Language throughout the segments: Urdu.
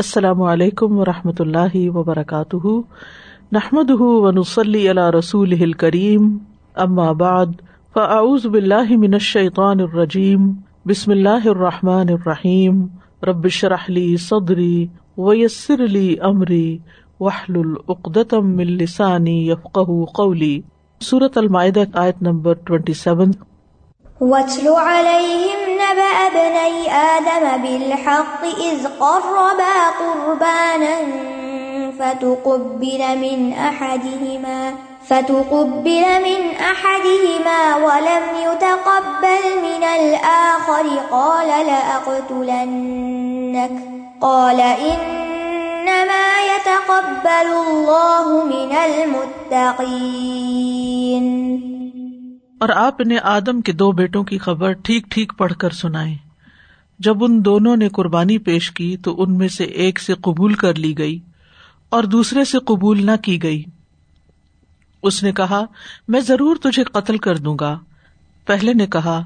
السلام علیکم و رحمۃ اللہ وبرکاتہ۔ نحمد ونسلی علی رسول کریم ام بعد، فاعوذ باللہ من الشیطان الرجیم۔ بسم اللہ الرحمٰن الرحیم۔ ربش رحلی صدری ویسر علی عمری وحل العقدم السانی یفق قولی۔ صورت المائدہ، آیت نمبر ٹوینٹی سیون واتل عليهم نبأ ابني آدم بالحق إذ قربا قربانا فتقبل من أحدهما، فتقبل من أحدهما ولم يتقبل من الآخر. قال لأقتلنك. قال إنما يتقبل الله من المتقين. اور آپ نے آدم کے دو بیٹوں کی خبر ٹھیک ٹھیک پڑھ کر سنائے جب ان دونوں نے قربانی پیش کی تو ان میں سے ایک سے قبول کر لی گئی اور دوسرے سے قبول نہ کی گئی۔ اس نے کہا، میں ضرور تجھے قتل کر دوں گا۔ پہلے نے کہا،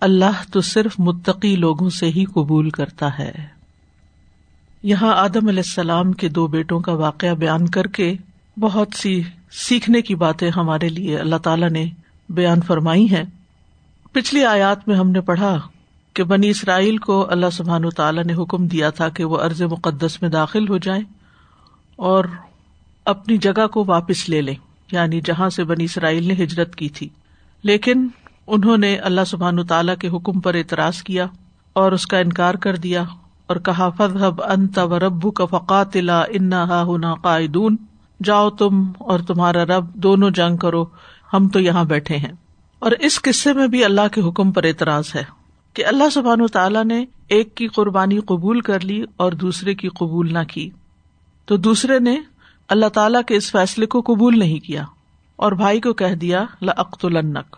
اللہ تو صرف متقی لوگوں سے ہی قبول کرتا ہے۔ یہاں آدم علیہ السلام کے دو بیٹوں کا واقعہ بیان کر کے بہت سی سیکھنے کی باتیں ہمارے لیے اللہ تعالی نے بیان فرمائی ہے پچھلی آیات میں ہم نے پڑھا کہ بنی اسرائیل کو اللہ سبحان تعالیٰ نے حکم دیا تھا کہ وہ ارض مقدس میں داخل ہو جائیں اور اپنی جگہ کو واپس لے لیں یعنی جہاں سے بنی اسرائیل نے ہجرت کی تھی۔ لیکن انہوں نے اللہ سبحان تعالیٰ کے حکم پر اعتراض کیا اور اس کا انکار کر دیا اور کہا فضحب انت و ربو کا فقات انا ہونا قائدون۔ جاؤ تم اور تمہارا رب دونوں جنگ کرو۔ ہم تو یہاں بیٹھے ہیں۔ اور اس قصے میں بھی اللہ کے حکم پر اعتراض ہے کہ اللہ سبحان تعالیٰ نے ایک کی قربانی قبول کر لی اور دوسرے کی قبول نہ کی۔ تو دوسرے نے اللہ تعالیٰ کے اس فیصلے کو قبول نہیں کیا اور بھائی کو کہہ دیا لقت النک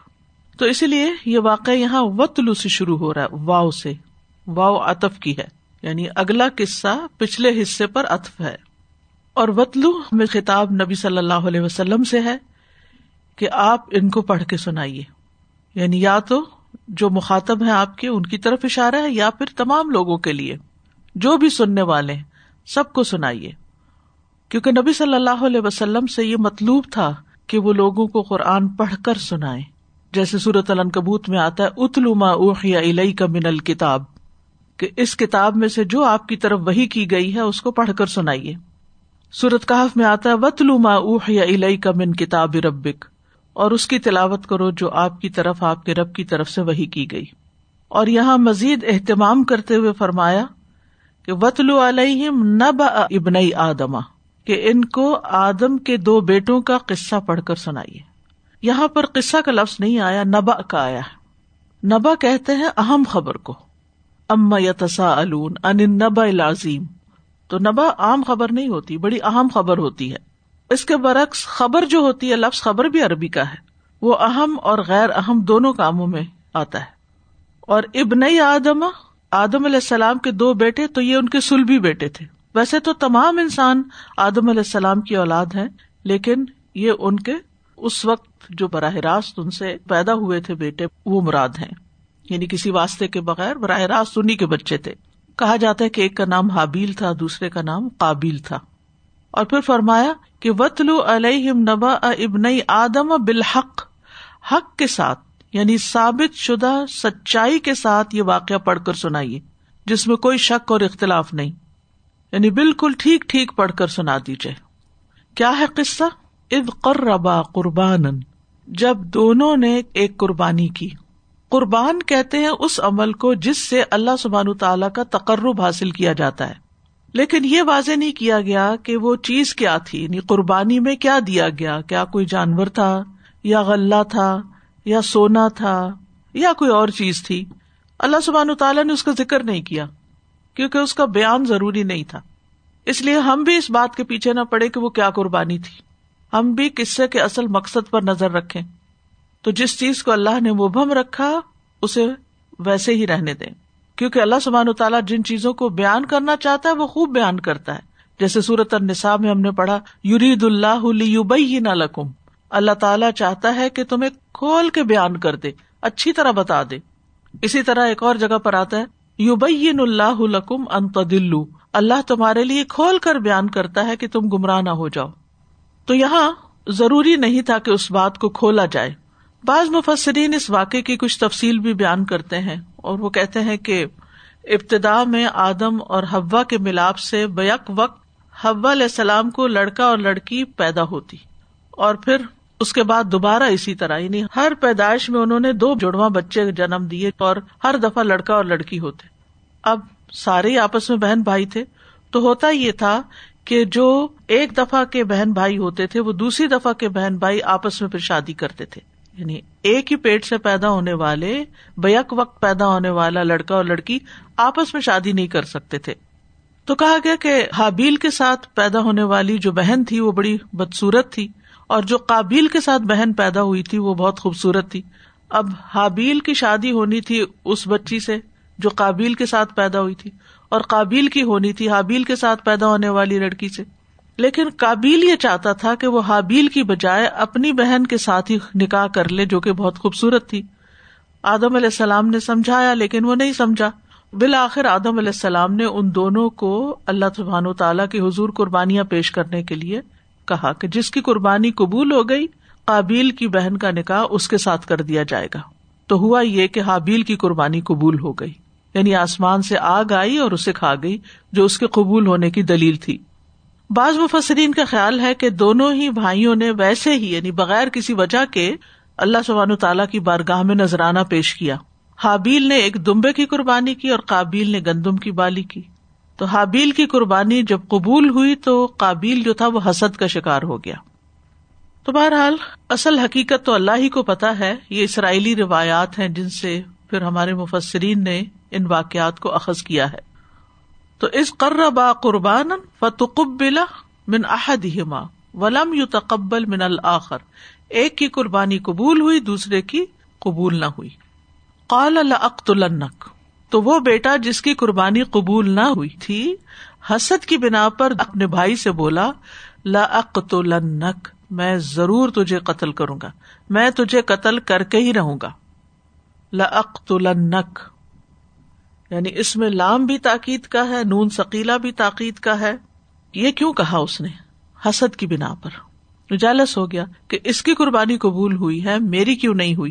تو اسی لیے یہ واقع یہاں وطلو سے شروع ہو رہا ہے، واؤ سے۔ واؤ اطف کی ہے یعنی اگلا قصہ پچھلے حصے پر اطف ہے۔ اور وطلو میں خطاب نبی صلی اللہ علیہ وسلم سے ہے۔ کہ آپ ان کو پڑھ کے سنائیے۔ یعنی یا تو جو مخاطب ہیں آپ کے، ان کی طرف اشارہ ہے، یا پھر تمام لوگوں کے لیے۔ جو بھی سننے والے ہیں، سب کو سنائیے۔ کیونکہ نبی صلی اللہ علیہ وسلم سے یہ مطلوب تھا کہ وہ لوگوں کو قرآن پڑھ کر سنائے جیسے صورت العنکبوت میں آتا ہے اتلوما اوحیا علیہ کا من الکتاب۔ کہ اس کتاب میں سے جو آپ کی طرف وہی کی گئی ہے، اس کو پڑھ کر سنائیے۔ سورت کہف میں آتا ہے وطلوما اوحیا علیہ کا من کتاب ربک۔ اور اس کی تلاوت کرو جو آپ کی طرف، آپ کے رب کی طرف سے وہی کی گئی۔ اور یہاں مزید اہتمام کرتے ہوئے فرمایا کہ وطلو علیہ نب ابن آدما کہ ان کو آدم کے دو بیٹوں کا قصہ پڑھ کر سنائیے۔ یہاں پر قصہ کا لفظ نہیں آیا نبا کا آیا۔ ہے نبا کہتے ہیں اہم خبر کو۔ ام یتسا الون ان نبا العظیم۔ تو نبا عام خبر نہیں ہوتی، بڑی اہم خبر ہوتی ہے۔ اس کے برعکس خبر جو ہوتی ہے، لفظ خبر بھی عربی کا ہے۔ وہ اہم اور غیر اہم دونوں کاموں میں آتا ہے۔ اور ابن آدم آدم علیہ السلام کے دو بیٹے، تو یہ ان کے سلبی بیٹے تھے۔ ویسے تو تمام انسان آدم علیہ السلام کی اولاد ہے لیکن یہ ان کے اس وقت جو براہ راست ان سے پیدا ہوئے تھے بیٹے، وہ مراد ہیں۔ یعنی کسی واسطے کے بغیر براہ راست انہیں کے بچے تھے۔ کہا جاتا ہے کہ ایک کا نام حابیل تھا، دوسرے کا نام قابل تھا۔ اور پھر فرمایا کہ وطلو علیہ نبا ابن آدم بالحق۔ حق کے ساتھ یعنی ثابت شدہ سچائی کے ساتھ یہ واقعہ پڑھ کر سنائیے، جس میں کوئی شک اور اختلاف نہیں۔ یعنی بالکل ٹھیک ٹھیک پڑھ کر سنا دیجیے کیا ہے قصہ؟ اد قربا قربان جب دونوں نے ایک قربانی کی۔ قربان کہتے ہیں اس عمل کو جس سے اللہ سبحان تعالیٰ کا تقرب حاصل کیا جاتا ہے۔ لیکن یہ واضح نہیں کیا گیا کہ وہ چیز کیا تھی یعنی قربانی میں کیا دیا گیا؟ کیا کوئی جانور تھا؟ یا غلہ تھا؟ یا سونا تھا؟ یا کوئی اور چیز تھی؟ اللہ سبحان تعالیٰ نے اس کا ذکر نہیں کیا، کیونکہ اس کا بیان ضروری نہیں تھا۔ اس لیے ہم بھی اس بات کے پیچھے نہ پڑے کہ وہ کیا قربانی تھی۔ ہم بھی قصے کے اصل مقصد پر نظر رکھے تو جس چیز کو اللہ نے مبہم رکھا، اسے ویسے ہی رہنے دیں۔ کیونکہ اللہ سبحان و تعالیٰ جن چیزوں کو بیان کرنا چاہتا ہے وہ خوب بیان کرتا ہے۔ جیسے سورت النساء میں ہم نے پڑھا یورید اللہ نہ لکم۔ اللہ تعالیٰ چاہتا ہے کہ تمہیں کھول کے بیان کر دے، اچھی طرح بتا دے۔ اسی طرح ایک اور جگہ پر آتا ہے یوبین اللہ لکم انت دلو اللہ تمہارے لیے کھول کر بیان کرتا ہے کہ تم گمراہ نہ ہو جاؤ۔ تو یہاں ضروری نہیں تھا کہ اس بات کو کھولا جائے۔ بعض مفسرین اس واقعے کی کچھ تفصیل بھی بیان کرتے ہیں اور وہ کہتے ہیں کہ ابتدا میں آدم اور ہوا کے ملاپ سے بیک وقت حوا علیہ السلام کو لڑکا اور لڑکی پیدا ہوتی اور پھر اس کے بعد دوبارہ اسی طرح یعنی ہر پیدائش میں انہوں نے دو جڑواں بچے جنم دیے اور ہر دفعہ لڑکا اور لڑکی ہوتے۔ اب سارے آپس میں بہن بھائی تھے، تو ہوتا یہ تھا کہ جو ایک دفعہ کے بہن بھائی ہوتے تھے، وہ دوسری دفعہ کے بہن بھائی آپس میں پھر شادی کرتے تھے۔ یعنی ایک ہی پیٹ سے پیدا ہونے والے، بیک وقت پیدا ہونے والا لڑکا اور لڑکی آپس میں شادی نہیں کر سکتے تھے۔ تو کہا گیا کہ حابیل کے ساتھ پیدا ہونے والی جو بہن تھی، وہ بڑی بدسورت تھی اور جو قابیل کے ساتھ بہن پیدا ہوئی تھی، وہ بہت خوبصورت تھی۔ اب حابیل کی شادی ہونی تھی اس بچی سے جو قابیل کے ساتھ پیدا ہوئی تھی اور قابیل کی ہونی تھی حابیل کے ساتھ پیدا ہونے والی لڑکی سے۔ لیکن کابیل یہ چاہتا تھا کہ وہ حابیل کی بجائے اپنی بہن کے ساتھ ہی نکاح کر لے، جو کہ بہت خوبصورت تھی۔ آدم علیہ السلام نے سمجھایا، لیکن وہ نہیں سمجھا۔ بالآخر آدم علیہ السلام نے ان دونوں کو اللہ سبحان و تعالیٰ کے حضور قربانیاں پیش کرنے کے لیے کہا کہ جس کی قربانی قبول ہو گئی، قابیل کی بہن کا نکاح اس کے ساتھ کر دیا جائے گا۔ تو ہوا یہ کہ حابیل کی قربانی قبول ہو گئی یعنی آسمان سے آگ آئی اور اسے کھا گئی، جو اس کے قبول ہونے کی دلیل تھی۔ بعض مفسرین کا خیال ہے کہ دونوں ہی بھائیوں نے ویسے ہی یعنی بغیر کسی وجہ کے، اللہ سبحان تعالیٰ کی بارگاہ میں نذرانہ پیش کیا۔ حابیل نے ایک دمبے کی قربانی کی اور قابیل نے گندم کی بالی کی۔ تو حابیل کی قربانی جب قبول ہوئی تو قابیل جو تھا وہ حسد کا شکار ہو گیا۔ تو بہرحال، اصل حقیقت تو اللہ ہی کو پتا ہے، یہ اسرائیلی روایات ہیں جن سے پھر ہمارے مفسرین نے ان واقعات کو اخذ کیا ہے۔ تو اس قرر با قربان فتقبلا من احدہما ولم یو تقبل من الآخر ایک کی قربانی قبول ہوئی، دوسرے کی قبول نہ ہوئی۔ قال لاقتلنک تو وہ بیٹا جس کی قربانی قبول نہ ہوئی تھی، حسد کی بنا پر اپنے بھائی سے بولا لاقتلنک میں ضرور تجھے قتل کروں گا۔ میں تجھے قتل کر کے ہی رہوں گا۔ لاقتلنک یعنی اس میں لام بھی تاکید کا ہے، نون سکیلا بھی تاکید کا ہے۔ یہ کیوں کہا اس نے؟ حسد کی بنا پر۔ جالس ہو گیا کہ اس کی قربانی قبول ہوئی ہے، میری کیوں نہیں ہوئی؟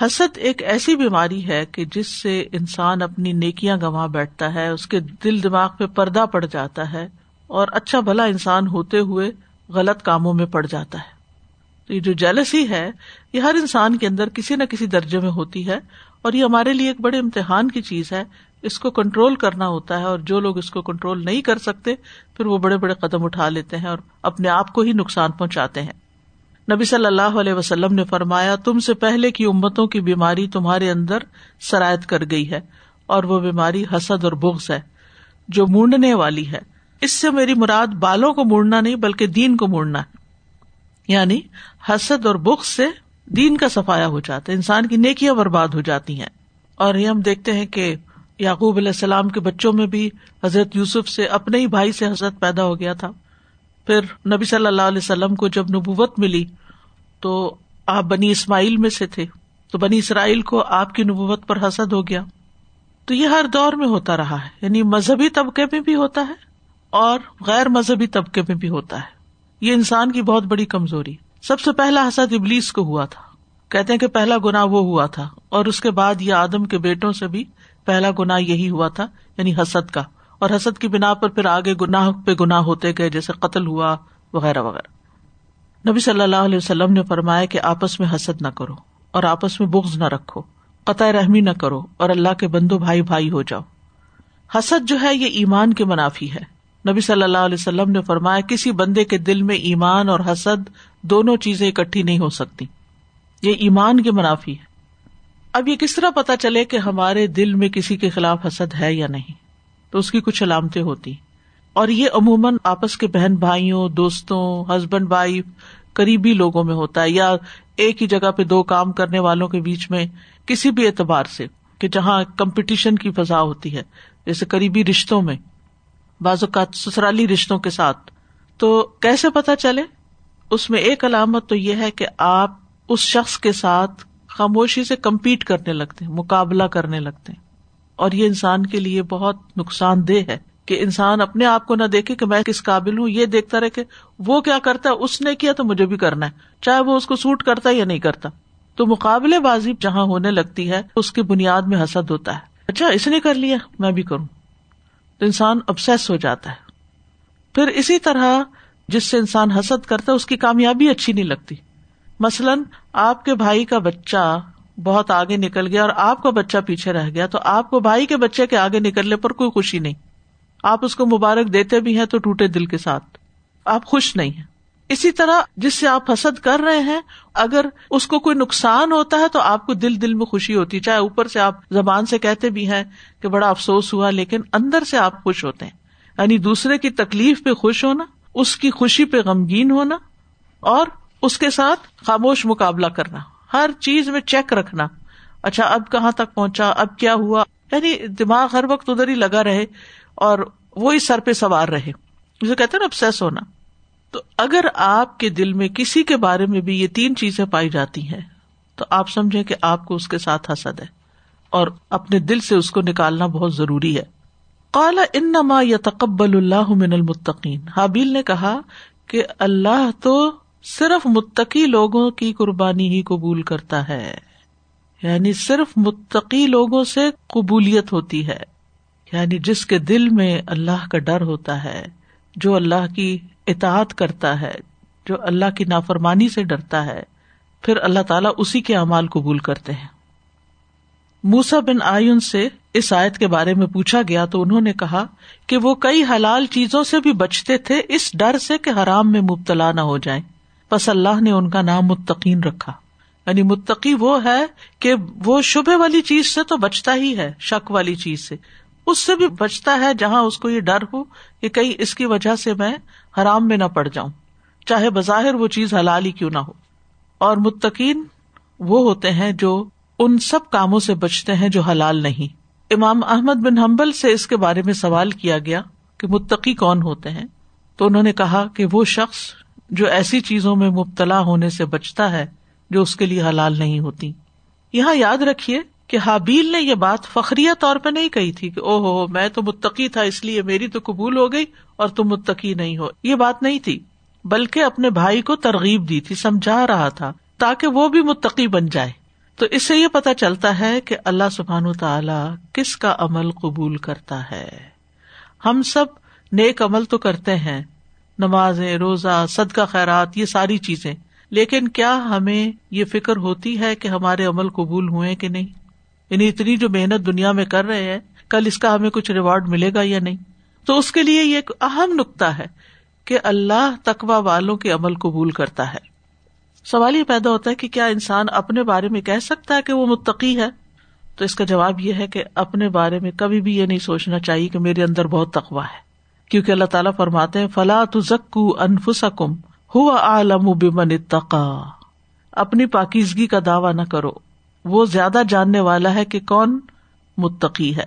حسد ایک ایسی بیماری ہے کہ جس سے انسان اپنی نیکیاں گنوا بیٹھتا ہے، اس کے دل دماغ پہ پردہ پڑ جاتا ہے اور اچھا بھلا انسان ہوتے ہوئے غلط کاموں میں پڑ جاتا ہے۔ تو یہ جو جیلسی ہے، یہ ہر انسان کے اندر کسی نہ کسی درجے میں ہوتی ہے اور یہ ہمارے لیے ایک بڑے امتحان کی چیز ہے اس کو کنٹرول کرنا ہوتا ہے اور جو لوگ اس کو کنٹرول نہیں کر سکتے، پھر وہ بڑے بڑے قدم اٹھا لیتے ہیں اور اپنے آپ کو ہی نقصان پہنچاتے ہیں۔ نبی صلی اللہ علیہ وسلم نے فرمایا، تم سے پہلے کی امتوں کی بیماری تمہارے اندر سرایت کر گئی ہے اور وہ بیماری حسد اور بغض ہے، جو مونڈنے والی ہے۔ اس سے میری مراد بالوں کو موڑنا نہیں، بلکہ دین کو موڑنا ہے۔ یعنی حسد اور بغض سے دین کا سفایا ہو جاتا ہے، انسان کی نیکیاں برباد ہو جاتی ہیں۔ اور یہ ہم دیکھتے ہیں کہ یعقوب علیہ السلام کے بچوں میں بھی حضرت یوسف سے اپنے ہی بھائی سے حضرت پیدا ہو گیا تھا۔ پھر نبی صلی اللہ علیہ وسلم کو جب نبوت ملی تو آپ بنی اسماعیل میں سے تھے۔ تو بنی اسرائیل کو آپ کی نبوت پر حسد ہو گیا۔ تو یہ ہر دور میں ہوتا رہا ہے۔ یعنی مذہبی طبقے میں بھی ہوتا ہے اور غیر مذہبی طبقے میں بھی ہوتا ہے۔ یہ انسان کی بہت بڑی کمزوری۔ سب سے پہلا حسد ابلیس کو ہوا تھا۔ کہتے ہیں کہ پہلا گنا وہ ہوا تھا اور اس کے بعد یہ آدم کے بیٹوں سے بھی پہلا گنا یہی ہوا تھا یعنی حسد کا۔ اور حسد کی بنا پر پھر آگے گناہ پہ گناہ ہوتے گئے، جیسے قتل ہوا وغیرہ وغیرہ۔ نبی صلی اللہ علیہ وسلم نے فرمایا کہ آپس میں حسد نہ کرو اور آپس میں بغض نہ رکھو، قطع رحمی نہ کرو اور اللہ کے بندو بھائی بھائی ہو جاؤ۔ حسد جو ہے یہ ایمان کے منافی ہے۔ نبی صلی اللہ علیہ وسلم نے فرمایا، کسی بندے کے دل میں ایمان اور حسد دونوں چیزیں اکٹھی نہیں ہو سکتی۔ یہ ایمان کے منافی ہے اب یہ کس طرح پتا چلے کہ ہمارے دل میں کسی کے خلاف حسد ہے یا نہیں؟ تو اس کی کچھ علامتیں ہوتی۔ اور یہ عموماً آپس کے بہن بھائیوں، دوستوں ہسبینڈ وائف قریبی لوگوں میں ہوتا ہے یا ایک ہی جگہ پہ دو کام کرنے والوں کے بیچ میں کسی بھی اعتبار سے کہ جہاں کمپٹیشن کی فضا ہوتی ہے۔ جیسے قریبی رشتوں میں، بعض اوقات سسرالی رشتوں کے ساتھ۔ تو کیسے پتا چلے؟ اس میں ایک علامت تو یہ ہے کہ آپ اس شخص کے ساتھ خاموشی سے کمپیٹ کرنے لگتے ہیں، مقابلہ کرنے لگتے ہیں۔ اور یہ انسان کے لیے بہت نقصان دہ ہے کہ انسان اپنے آپ کو نہ دیکھے کہ میں کس قابل ہوں، یہ دیکھتا رہے کہ وہ کیا کرتا ہے، اس نے کیا تو مجھے بھی کرنا ہے، چاہے وہ اس کو سوٹ کرتا ہے یا نہیں کرتا۔ تو مقابلے بازی جہاں ہونے لگتی ہے، اس کی بنیاد میں حسد ہوتا ہے۔ اچھا اس نے کر لیا، میں بھی کروں۔ تو انسان ابسیس ہو جاتا ہے۔ پھر اسی طرح جس سے انسان حسد کرتا ہے، اس کی کامیابی اچھی نہیں لگتی۔ مثلاً آپ کے بھائی کا بچہ بہت آگے نکل گیا اور آپ کا بچہ پیچھے رہ گیا تو آپ کو بھائی کے بچے کے آگے نکلنے پر کوئی خوشی نہیں۔ آپ اس کو مبارک دیتے بھی ہیں تو ٹوٹے دل کے ساتھ۔ آپ خوش نہیں ہیں۔ اسی طرح جس سے آپ حسد کر رہے ہیں، اگر اس کو کوئی نقصان ہوتا ہے تو آپ کو دل دل میں خوشی ہوتی ہے۔ چاہے اوپر سے آپ زبان سے کہتے بھی ہیں کہ بڑا افسوس ہوا، لیکن اندر سے آپ خوش ہوتے ہیں۔ یعنی دوسرے کی تکلیف پہ خوش ہونا، اس کی خوشی پہ غمگین ہونا اور اس کے ساتھ خاموش مقابلہ کرنا، ہر چیز میں چیک رکھنا اچھا اب کہاں تک پہنچا، اب کیا ہوا؟ یعنی دماغ ہر وقت ادھر ہی لگا رہے اور وہی سر پہ سوار رہے۔ اسے کہتے نا ابسیس ہونا۔ تو اگر آپ کے دل میں کسی کے بارے میں بھی یہ تین چیزیں پائی جاتی ہیں، تو آپ سمجھے کہ آپ کو اس کے ساتھ حسد ہے اور اپنے دل سے اس کو نکالنا بہت ضروری ہے۔ کالا انما یا تقبل اللہ من المتقین۔ حابیل نے کہا کہ اللہ تو صرف متقی لوگوں کی قربانی ہی قبول کرتا ہے۔ یعنی صرف متقی لوگوں سے قبولیت ہوتی ہے۔ یعنی جس کے دل میں اللہ کا ڈر ہوتا ہے، جو اللہ کی اطاعت کرتا ہے، جو اللہ کی نافرمانی سے ڈرتا ہے، پھر اللہ تعالیٰ اسی کے اعمال قبول کرتے ہیں۔ موسا بن آئن سے اس آیت کے بارے میں پوچھا گیا تو انہوں نے کہا کہ وہ کئی حلال چیزوں سے بھی بچتے تھے، اس ڈر سے کہ حرام میں مبتلا نہ ہو جائیں۔ بس اللہ نے ان کا نام متقین رکھا۔ یعنی متقی وہ ہے کہ وہ شبے والی چیز سے تو بچتا ہی ہے، شک والی چیز سے۔ اس سے بھی بچتا ہے جہاں اس کو یہ ڈر ہو کہ کہیں اس کی وجہ سے میں حرام میں نہ پڑ جاؤں۔ چاہے بظاہر وہ چیز حلال ہی کیوں نہ ہو۔ اور متقین وہ ہوتے ہیں جو ان سب کاموں سے بچتے ہیں جو حلال نہیں۔ امام احمد بن حمبل سے اس کے بارے میں سوال کیا گیا کہ متقی کون ہوتے ہیں۔ تو انہوں نے کہا کہ وہ شخص جو ایسی چیزوں میں مبتلا ہونے سے بچتا ہے جو اس کے لیے حلال نہیں ہوتی۔ یہاں یاد رکھیے کہ حابیل نے یہ بات فخریہ طور پہ نہیں کہی تھی کہ او ہو میں تو متقی تھا، اس لیے میری تو قبول ہو گئی اور تم متقی نہیں ہو۔ یہ بات نہیں تھی، بلکہ اپنے بھائی کو ترغیب دی تھی، سمجھا رہا تھا تاکہ وہ بھی متقی بن جائے۔ تو اس سے یہ پتا چلتا ہے کہ اللہ سبحان تعالی کس کا عمل قبول کرتا ہے۔ ہم سب نیک عمل تو کرتے ہیں نماز روزہ، صدقہ، خیرات، یہ ساری چیزیں۔ لیکن کیا ہمیں یہ فکر ہوتی ہے کہ ہمارے عمل قبول ہوئے کہ نہیں؟ یعنی اتنی جو محنت دنیا میں کر رہے ہیں، کل اس کا ہمیں کچھ ریوارڈ ملے گا یا نہیں؟ تو اس کے لیے یہ ایک اہم نقطہ ہے کہ اللہ تقوا والوں کے عمل قبول کرتا ہے۔ سوال یہ پیدا ہوتا ہے کہ کیا انسان اپنے بارے میں کہہ سکتا ہے کہ وہ متقی ہے؟ تو اس کا جواب یہ ہے کہ اپنے بارے میں کبھی بھی یہ نہیں سوچنا چاہیے کہ میرے اندر بہت تقوا ہے۔ کیونکہ اللہ تعالیٰ فرماتے ہیں، فلا تزکو انفسکم ہوا عالم بمن اتقا اپنی پاکیزگی کا دعوی نہ کرو۔ وہ زیادہ جاننے والا ہے کہ کون متقی ہے۔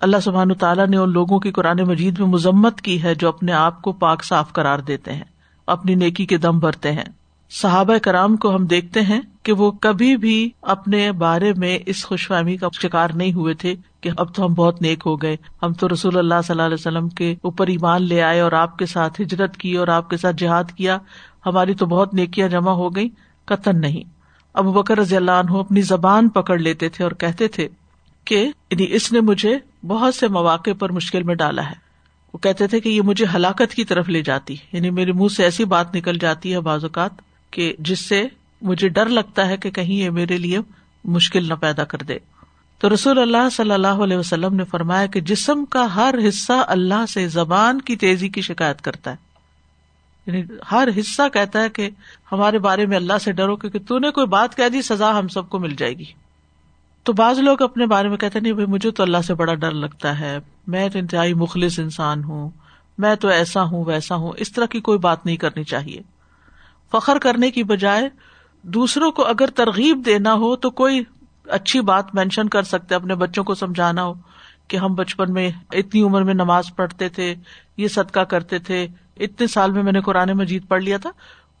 اللہ سبحان تعالیٰ نے ان لوگوں کی قرآن مجید میں مذمت کی ہے جو اپنے آپ کو پاک صاف کرار دیتے ہیں، اپنی نیکی کے دم بھرتے ہیں۔ صحابہ کرام کو ہم دیکھتے ہیں کہ وہ کبھی بھی اپنے بارے میں اس خوش فہمی کا شکار نہیں ہوئے تھے کہ اب تو ہم بہت نیک ہو گئے۔ ہم تو رسول اللہ صلی اللہ علیہ وسلم کے اوپر ایمان لے آئے اور آپ کے ساتھ ہجرت کی اور آپ کے ساتھ جہاد کیا۔ ہماری تو بہت نیکیاں جمع ہو گئی قطن نہیں۔ ابو بکر رضی اللہ عنہ اپنی زبان پکڑ لیتے تھے اور کہتے تھے کہ یعنی اس نے مجھے بہت سے مواقع پر مشکل میں ڈالا ہے۔ وہ کہتے تھے کہ یہ مجھے ہلاکت کی طرف لے جاتی یعنی میرے منہ سے ایسی بات نکل جاتی ہے بعض اوقات کہ جس سے مجھے ڈر لگتا ہے کہ کہیں یہ میرے لیے مشکل نہ پیدا کر دے۔ تو رسول اللہ صلی اللہ علیہ وسلم نے فرمایا کہ جسم کا ہر حصہ اللہ سے زبان کی تیزی کی شکایت کرتا ہے۔ یعنی ہر حصہ کہتا ہے کہ ہمارے بارے میں اللہ سے ڈرو کیونکہ تو نے کوئی بات کہہ دی، سزا ہم سب کو مل جائے گی۔ تو بعض لوگ اپنے بارے میں کہتے نہیں بھائی، مجھے تو اللہ سے بڑا ڈر لگتا ہے۔ میں تو انتہائی مخلص انسان ہوں۔ میں تو ایسا ہوں، ویسا ہوں۔ اس طرح کی کوئی بات نہیں کرنی چاہیے۔ فخر کرنے کی بجائے دوسروں کو اگر ترغیب دینا ہو تو کوئی اچھی بات مینشن کر سکتے اپنے بچوں کو سمجھانا ہو کہ ہم بچپن میں اتنی عمر میں نماز پڑھتے تھے، یہ صدقہ کرتے تھے، اتنے سال میں میں نے قرآن مجید پڑھ لیا تھا۔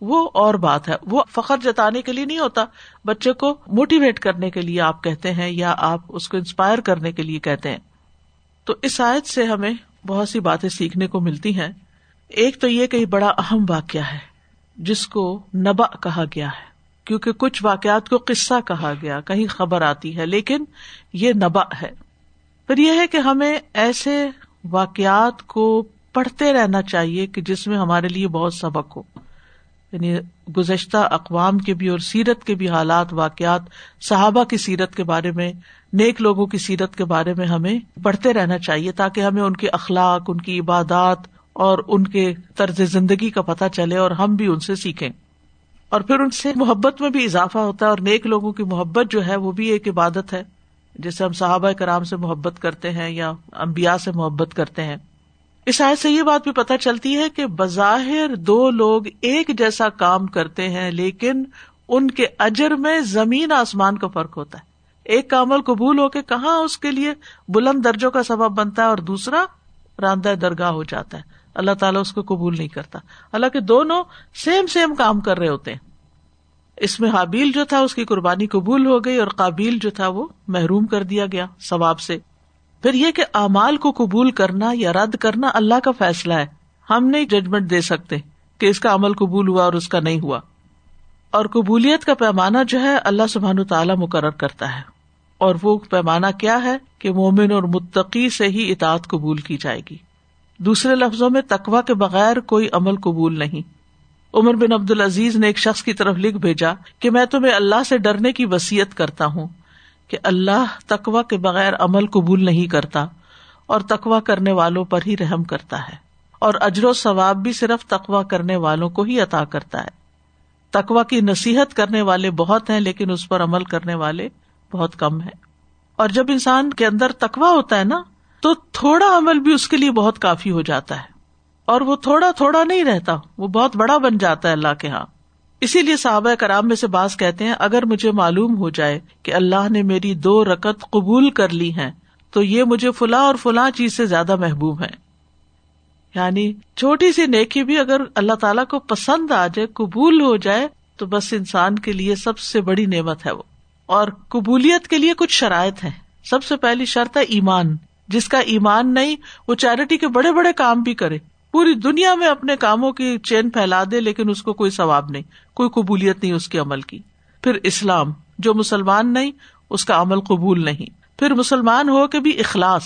وہ اور بات ہے۔ وہ فخر جتانے کے لیے نہیں ہوتا، بچے کو موٹیویٹ کرنے کے لیے آپ کہتے ہیں یا آپ اس کو انسپائر کرنے کے لیے کہتے ہیں۔ تو اس آیت سے ہمیں بہت سی باتیں سیکھنے کو ملتی ہیں۔ ایک تو یہ کہ بڑا اہم واقعہ ہے۔ جس کو نبا کہا گیا ہے۔ کیونکہ کچھ واقعات کو قصہ کہا گیا، کہیں خبر آتی ہے، لیکن یہ نبا ہے۔ پھر یہ ہے کہ ہمیں ایسے واقعات کو پڑھتے رہنا چاہیے کہ جس میں ہمارے لیے بہت سبق ہو۔ یعنی گزشتہ اقوام کے بھی اور سیرت کے بھی حالات، واقعات، صحابہ کی سیرت کے بارے میں، نیک لوگوں کی سیرت کے بارے میں ہمیں پڑھتے رہنا چاہیے تاکہ ہمیں ان کے اخلاق، ان کی عبادات اور ان کے طرز زندگی کا پتہ چلے اور ہم بھی ان سے سیکھیں۔ اور پھر ان سے محبت میں بھی اضافہ ہوتا ہے اور نیک لوگوں کی محبت جو ہے وہ بھی ایک عبادت ہے جیسے ہم صحابہ کرام سے محبت کرتے ہیں یا امبیا سے محبت کرتے ہیں۔ اس آئے سے یہ بات بھی پتہ چلتی ہے کہ بظاہر دو لوگ ایک جیسا کام کرتے ہیں، لیکن ان کے اجر میں زمین آسمان کا فرق ہوتا ہے۔ ایک کا عمل قبول ہو کے کہاں اس کے لیے بلند درجوں کا سبب بنتا ہے اور دوسرا راندہ درگاہ ہو جاتا ہے۔ اللہ تعالیٰ اس کو قبول نہیں کرتا۔ اللہ کے دونوں سیم سیم کام کر رہے ہوتے ہیں۔ اس میں حابیل جو تھا اس کی قربانی قبول ہو گئی اور قابیل جو تھا وہ محروم کر دیا گیا ثواب سے۔ پھر یہ کہ امال کو قبول کرنا یا رد کرنا اللہ کا فیصلہ ہے۔ ہم نہیں ججمنٹ دے سکتے کہ اس کا عمل قبول ہوا اور اس کا نہیں ہوا۔ اور قبولیت کا پیمانہ جو ہے اللہ سبحان تعالیٰ مقرر کرتا ہے۔ اور وہ پیمانہ کیا ہے کہ مومن اور متقی سے ہی اطاعت قبول کی جائے گی۔ دوسرے لفظوں میں تقوا کے بغیر کوئی عمل قبول نہیں۔ عمر بن عبد العزیز نے ایک شخص کی طرف لکھ بھیجا کہ میں تمہیں اللہ سے ڈرنے کی وسیعت کرتا ہوں کہ اللہ تقوا کے بغیر عمل قبول نہیں کرتا اور تقوا کرنے والوں پر ہی رحم کرتا ہے اور اجر و ثواب بھی صرف تقوا کرنے والوں کو ہی عطا کرتا ہے۔ تقوا کی نصیحت کرنے والے بہت ہیں لیکن اس پر عمل کرنے والے بہت کم ہے اور جب انسان کے اندر تقوا ہوتا ہے نا تو تھوڑا عمل بھی اس کے لیے بہت کافی ہو جاتا ہے۔ اور وہ تھوڑا تھوڑا نہیں رہتا، وہ بہت بڑا بن جاتا ہے اللہ کے یہاں اسی لیے صحابہ کرام میں سے باز کہتے ہیں، اگر مجھے معلوم ہو جائے کہ اللہ نے میری دو رکت قبول کر لی ہے تو یہ مجھے فلاں اور فلاں چیز سے زیادہ محبوب ہے یعنی چھوٹی سی نیکی بھی اگر اللہ تعالیٰ کو پسند آ جائے، قبول ہو جائے، تو بس انسان کے لیے سب سے بڑی نعمت ہے وہ۔ اور قبولیت کے لیے کچھ شرائط ہے سب سے پہلی شرط ہے ایمان۔ جس کا ایمان نہیں، وہ چیریٹی کے بڑے بڑے کام بھی کرے۔ پوری دنیا میں اپنے کاموں کی چین پھیلا دے، لیکن اس کو کوئی ثواب نہیں، کوئی قبولیت نہیں اس کے عمل کی۔ پھر اسلام، جو مسلمان نہیں، اس کا عمل قبول نہیں۔ پھر مسلمان ہو کے بھی اخلاص۔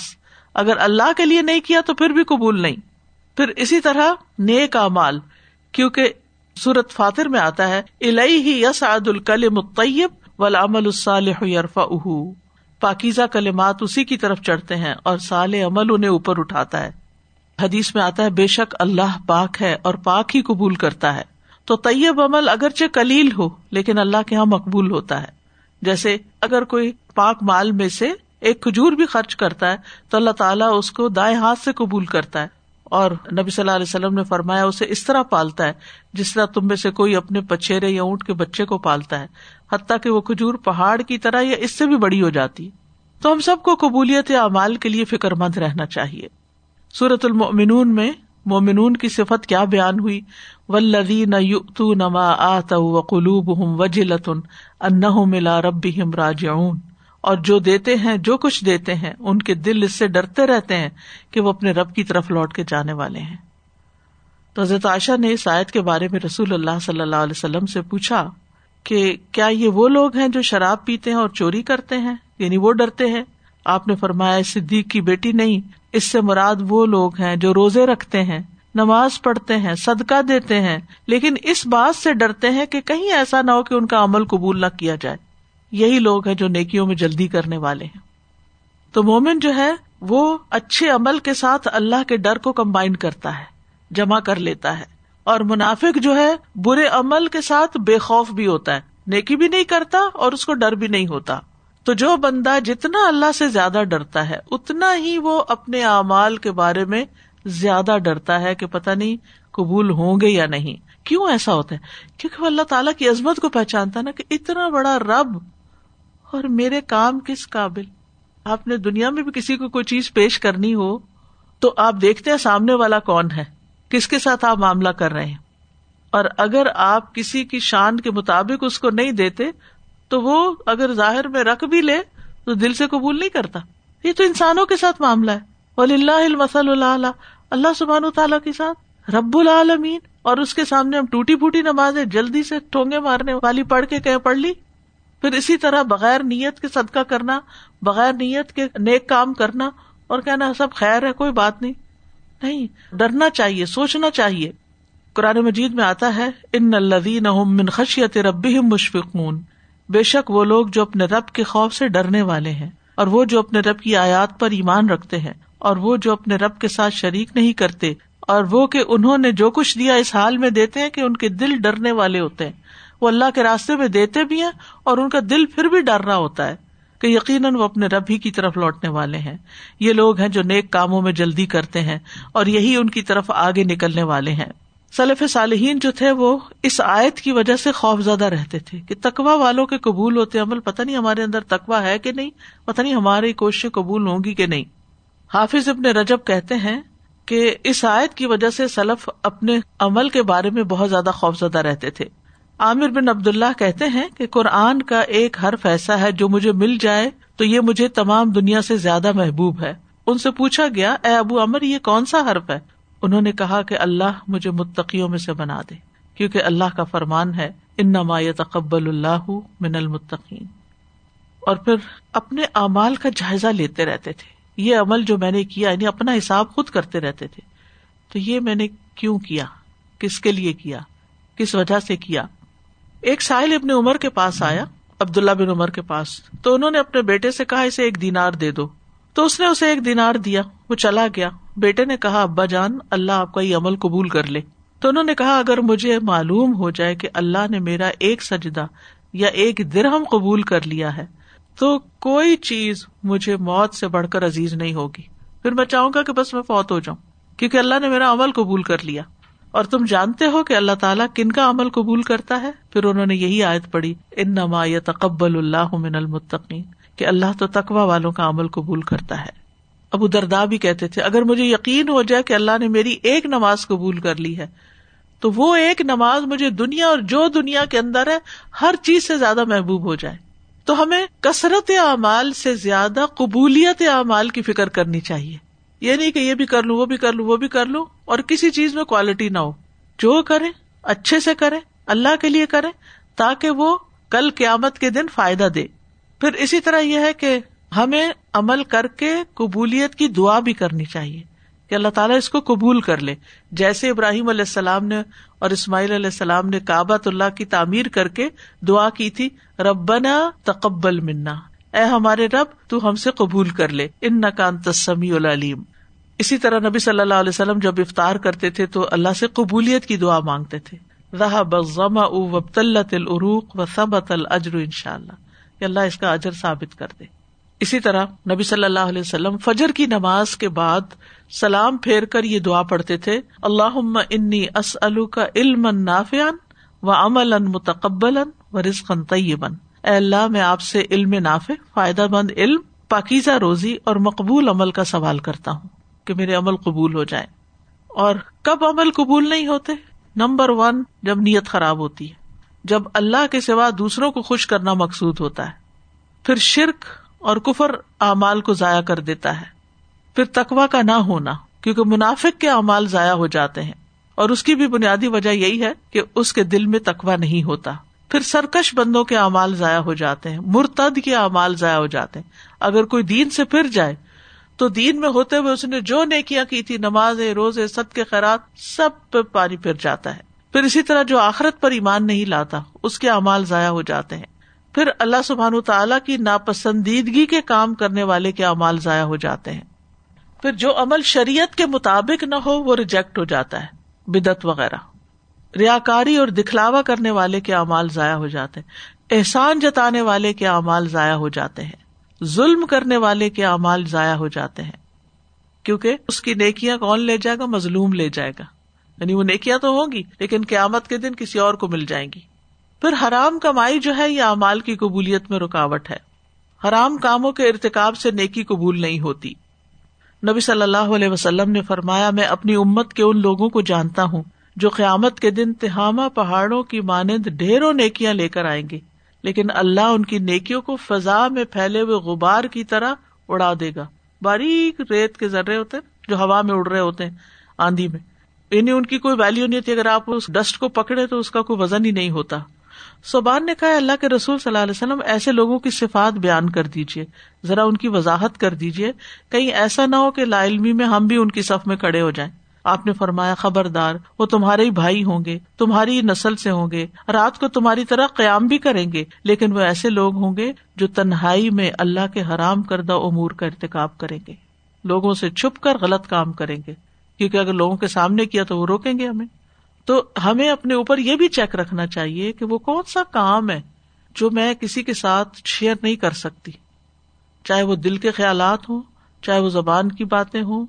اگر اللہ کے لیے نہیں کیا تو پھر بھی قبول نہیں۔ پھر اسی طرح نیک امال کیونکہ سورت فاتر میں آتا ہے الہی ہی یس عد الکل متیب ولامل الصالح یرفا اہ پاکیزہ کلمات اسی کی طرف چڑھتے ہیں اور سال عمل انہیں اوپر اٹھاتا ہے۔ حدیث میں آتا ہے، بے شک اللہ پاک ہے اور پاک ہی قبول کرتا ہے۔ تو طیب عمل اگرچہ کلیل ہو، لیکن اللہ کے یہاں مقبول ہوتا ہے۔ جیسے اگر کوئی پاک مال میں سے ایک کھجور بھی خرچ کرتا ہے، تو اللہ تعالیٰ اس کو دائیں ہاتھ سے قبول کرتا ہے۔ اور نبی صلی اللہ علیہ وسلم نے فرمایا اسے اس طرح پالتا ہے جس طرح تم میں سے کوئی اپنے پچھیرے یا اونٹ کے بچے کو پالتا ہے، حتیٰ کہ وہ کھجور پہاڑ کی طرح یا اس سے بھی بڑی ہو جاتی۔ تو ہم سب کو قبولیت اعمال کے لیے فکر مند رہنا چاہیے۔ سورت المنون میں مومنون کی صفت کیا بیان ہوئی؟ ولدی نہ یو نما آت و قلوب ہوں وجلتن ان ملا رب راج اور جو دیتے ہیں، جو کچھ دیتے ہیں، ان کے دل اس سے ڈرتے رہتے ہیں کہ وہ اپنے رب کی طرف لوٹ کے جانے والے ہیں۔ تو حضرت عائشہ نے اس آیت کے بارے میں رسول اللہ صلی اللہ علیہ وسلم سے پوچھا کہ کیا یہ وہ لوگ ہیں جو شراب پیتے ہیں اور چوری کرتے ہیں؟ یعنی وہ ڈرتے ہیں؟ آپ نے فرمایا، صدیق کی بیٹی نہیں، اس سے مراد وہ لوگ ہیں جو روزے رکھتے ہیں، نماز پڑھتے ہیں، صدقہ دیتے ہیں، لیکن اس بات سے ڈرتے ہیں کہ کہیں ایسا نہ ہو کہ ان کا عمل قبول نہ کیا جائے۔ یہی لوگ ہیں جو نیکیوں میں جلدی کرنے والے ہیں۔ تو مومن جو ہے، وہ اچھے عمل کے ساتھ اللہ کے ڈر کو کمبائن کرتا ہے، جمع کر لیتا ہے۔ اور منافق جو ہے، برے عمل کے ساتھ بے خوف بھی ہوتا ہے۔ نیکی بھی نہیں کرتا اور اس کو ڈر بھی نہیں ہوتا۔ تو جو بندہ جتنا اللہ سے زیادہ ڈرتا ہے، اتنا ہی وہ اپنے اعمال کے بارے میں زیادہ ڈرتا ہے کہ پتا نہیں قبول ہوں گے یا نہیں۔ کیوں ایسا ہوتا ہے؟ کیونکہ وہ اللہ تعالیٰ کی عظمت کو پہچانتا نا کہ اتنا بڑا رب اور میرے کام کس قابل؟ آپ نے دنیا میں بھی کسی کو کوئی چیز پیش کرنی ہو تو آپ دیکھتے ہیں سامنے والا کون ہے، کس کے ساتھ آپ معاملہ کر رہے ہیں۔ اور اگر آپ کسی کی شان کے مطابق اس کو نہیں دیتے، تو وہ اگر ظاہر میں رکھ بھی لے تو دل سے قبول نہیں کرتا۔ یہ تو انسانوں کے ساتھ معاملہ ہے۔ ولی اللہ المسل اللہ اللہ سبحان تعالیٰ کے ساتھ۔ رب العالمین، اور اس کے سامنے ہم ٹوٹی پھوٹی نماز جلدی سے ٹونگے مارنے والی، پڑھ کے کہ پڑھ لی۔ پھر اسی طرح بغیر نیت کے صدقہ کرنا، بغیر نیت کے نیک کام کرنا اور کہنا سب خیر ہے، کوئی بات نہیں۔ نہیں، ڈرنا چاہیے، سوچنا چاہیے۔ قرآن مجید میں آتا ہے، ان الدین من خشیت رب مشفقون۔ بے شک وہ لوگ جو اپنے رب کے خوف سے ڈرنے والے ہیں اور وہ جو اپنے رب کی آیات پر ایمان رکھتے ہیں اور وہ جو اپنے رب کے ساتھ شریک نہیں کرتے اور وہ کہ انہوں نے جو کچھ دیا اس حال میں دیتے ہیں کہ ان کے دل ڈرنے والے ہوتے ہیں۔ وہ اللہ کے راستے میں دیتے بھی ہیں اور ان کا دل پھر بھی ڈر رہا ہوتا ہے کہ یقیناً وہ اپنے رب ہی کی طرف لوٹنے والے ہیں۔ یہ لوگ ہیں جو نیک کاموں میں جلدی کرتے ہیں اور یہی ان کی طرف آگے نکلنے والے ہیں۔ سلف صالحین جو تھے وہ اس آیت کی وجہ سے خوف زدہ رہتے تھے کہ تقوا والوں کے قبول ہوتے عمل پتہ نہیں ہمارے اندر تقوا ہے کہ نہیں، پتہ نہیں ہماری کوششیں قبول ہوں گی کہ نہیں۔ حافظ ابن رجب کہتے ہیں کہ اس آیت کی وجہ سے سلف اپنے عمل کے بارے میں بہت زیادہ خوف زدہ رہتے تھے۔ عامر بن عبد اللہ کہتے ہیں کہ قرآن کا ایک حرف ایسا ہے جو مجھے مل جائے تو یہ مجھے تمام دنیا سے زیادہ محبوب ہے۔ ان سے پوچھا گیا، اے ابو امر یہ کون سا حرف ہے؟ انہوں نے کہا کہ اللہ مجھے متقیوں میں سے بنا دے، کیونکہ اللہ کا فرمان ہے ان تقبل اللہ من المتقین اور پھر اپنے اعمال کا جائزہ لیتے رہتے تھے۔ یہ عمل جو میں نے کیا یعنی اپنا حساب خود کرتے رہتے تھے۔ تو یہ میں نے کیوں کیا؟ کس کے لیے کیا؟ کس وجہ سے کیا؟ ایک ساحل اپنے عمر کے پاس آیا عبد اللہ بن عمر کے پاس۔ تو انہوں نے اپنے بیٹے سے کہا، اسے ایک دینار دے دو۔ تو اس نے اسے ایک دینار دیا، وہ چلا گیا۔ بیٹے نے کہا، ابا جان، اللہ آپ کا یہ عمل قبول کر لے۔ تو انہوں نے کہا، اگر مجھے معلوم ہو جائے کہ اللہ نے میرا ایک سجدہ یا ایک درہم قبول کر لیا ہے، تو کوئی چیز مجھے موت سے بڑھ کر عزیز نہیں ہوگی۔ پھر میں چاہوں گا کہ بس میں فوت ہو جاؤں، کیونکہ اللہ نے میرا عمل قبول کر لیا۔ اور تم جانتے ہو کہ اللہ تعالیٰ کن کا عمل قبول کرتا ہے؟ پھر انہوں نے یہی آیت پڑھی ان نما تقبل اللہ من المتقین، کہ اللہ تو تقوا والوں کا عمل قبول کرتا ہے۔ ابو دردا بھی کہتے تھے، اگر مجھے یقین ہو جائے کہ اللہ نے میری ایک نماز قبول کر لی ہے، تو وہ ایک نماز مجھے دنیا اور جو دنیا کے اندر ہے، ہر چیز سے زیادہ محبوب ہو جائے۔ تو ہمیں کثرت اعمال سے زیادہ قبولیت اعمال کی فکر کرنی چاہیے۔ یہ نہیں کہ یہ بھی کر لوں، وہ بھی کر لوں، وہ بھی کر لوں، اور کسی چیز میں کوالٹی نہ ہو۔ جو کرے اچھے سے کرے اللہ کے لیے کرے تاکہ وہ کل قیامت کے دن فائدہ دے۔ پھر اسی طرح یہ ہے کہ ہمیں عمل کر کے قبولیت کی دعا بھی کرنی چاہیے کہ اللہ تعالیٰ اس کو قبول کر لے۔ جیسے ابراہیم علیہ السلام نے اور اسماعیل علیہ السلام نے کابت اللہ کی تعمیر کر کے دعا کی تھی، ربنا تقبل منا۔ اے ہمارے رب، تو ہم سے قبول کر لے۔ ان نقان تسمی العلیم۔ اسی طرح نبی صلی اللہ علیہ وسلم جب افطار کرتے تھے تو اللہ سے قبولیت کی دعا مانگتے تھے۔ رہا بزما العروق و سبت الجر ان شاء اللہ اللہ اس کا اجر ثابت کر دے۔ اسی طرح نبی صلی اللہ علیہ وسلم فجر کی نماز کے بعد سلام پھیر کر یہ دعا پڑھتے تھے اللہ انی اس کا علم نافیان و امل ان متقبل و رزقن طیبن اے اللہ، میں آپ سے علم نافع، فائدہ مند علم، پاکیزہ روزی اور مقبول عمل کا سوال کرتا ہوں۔ کہ میرے عمل قبول ہو جائے اور کب عمل قبول نہیں ہوتے؟ نمبر ون، جب نیت خراب ہوتی ہے۔ جب اللہ کے سوا دوسروں کو خوش کرنا مقصود ہوتا ہے۔ پھر شرک اور کفر اعمال کو ضائع کر دیتا ہے۔ پھر تقوا کا نہ ہونا، کیونکہ منافق کے اعمال ضائع ہو جاتے ہیں۔ اور اس کی بھی بنیادی وجہ یہی ہے کہ اس کے دل میں تقوا نہیں ہوتا۔ پھر سرکش بندوں کے اعمال ضائع ہو جاتے ہیں، مرتد کے اعمال ضائع ہو جاتے ہیں۔ اگر کوئی دین سے پھر جائے تو دین میں ہوتے ہوئے اس نے جو نیکیاں کی تھی نماز روزے سب کے خیرات، سب پہ پانی پھر جاتا ہے۔ پھر اسی طرح جو آخرت پر ایمان نہیں لاتا، اس کے امال ضائع ہو جاتے ہیں۔ پھر اللہ سبحان تعالیٰ کی ناپسندیدگی کے کام کرنے والے کے امال ضائع ہو جاتے ہیں۔ پھر جو عمل شریعت کے مطابق نہ ہو، وہ ریجیکٹ ہو جاتا ہے بدت وغیرہ۔ ریا کاری اور دکھلاوا کرنے والے کے امال ضائع ہو جاتے ہیں۔ احسان جتانے والے کے امال ضائع ہو جاتے ہیں۔ ظلم کرنے والے کے اعمال ضائع ہو جاتے ہیں۔ کیونکہ اس کی نیکیاں کون لے جائے گا؟ مظلوم لے جائے گا۔ یعنی وہ نیکیاں تو ہوگی لیکن قیامت کے دن کسی اور کو مل جائیں گی۔ پھر حرام کمائی جو ہے، یہ امال کی قبولیت میں رکاوٹ ہے۔ حرام کاموں کے ارتقاب سے نیکی قبول نہیں ہوتی۔ نبی صلی اللہ علیہ وسلم نے فرمایا، میں اپنی امت کے ان لوگوں کو جانتا ہوں جو قیامت کے دن تہامہ پہاڑوں کی مانند ڈھیروں نیکیاں لے کر آئیں گے۔ لیکن اللہ ان کی نیکیوں کو فضا میں پھیلے ہوئے غبار کی طرح اڑا دے گا۔ باریک ریت کے ذرے ہوتے ہیں جو ہوا میں اڑ رہے ہوتے ہیں آندھی میں۔ یعنی ان کی کوئی ویلو نہیں ہوتی، اگر آپ اس ڈسٹ کو پکڑے تو اس کا کوئی وزن ہی نہیں ہوتا۔ صوبان نے کہا اللہ کے رسول صلی اللہ علیہ وسلم ایسے لوگوں کی صفات بیان کر دیجیے ذرا ان کی وضاحت کر دیجیے کہیں ایسا نہ ہو کہ لا علمی میں ہم بھی ان کی صف میں کھڑے ہو جائیں۔ آپ نے فرمایا، خبردار، وہ تمہارے ہی بھائی ہوں گے، تمہاری نسل سے ہوں گے، رات کو تمہاری طرح قیام بھی کریں گے، لیکن وہ ایسے لوگ ہوں گے جو تنہائی میں اللہ کے حرام کردہ امور کا ارتقاب کریں گے۔ لوگوں سے چھپ کر غلط کام کریں گے، کیونکہ اگر لوگوں کے سامنے کیا تو وہ روکیں گے ہمیں۔ تو ہمیں اپنے اوپر یہ بھی چیک رکھنا چاہیے کہ وہ کون سا کام ہے جو میں کسی کے ساتھ شیئر نہیں کر سکتی۔ چاہے وہ دل کے خیالات ہوں، چاہے وہ زبان کی باتیں ہوں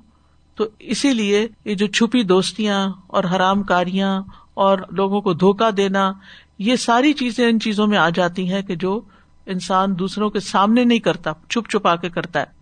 تو اسی لیے یہ جو چھپی دوستیاں اور حرام کاریاں اور لوگوں کو دھوکا دینا، یہ ساری چیزیں ان چیزوں میں آ جاتی ہیں کہ جو انسان دوسروں کے سامنے نہیں کرتا، چھپ چھپا کے کرتا ہے۔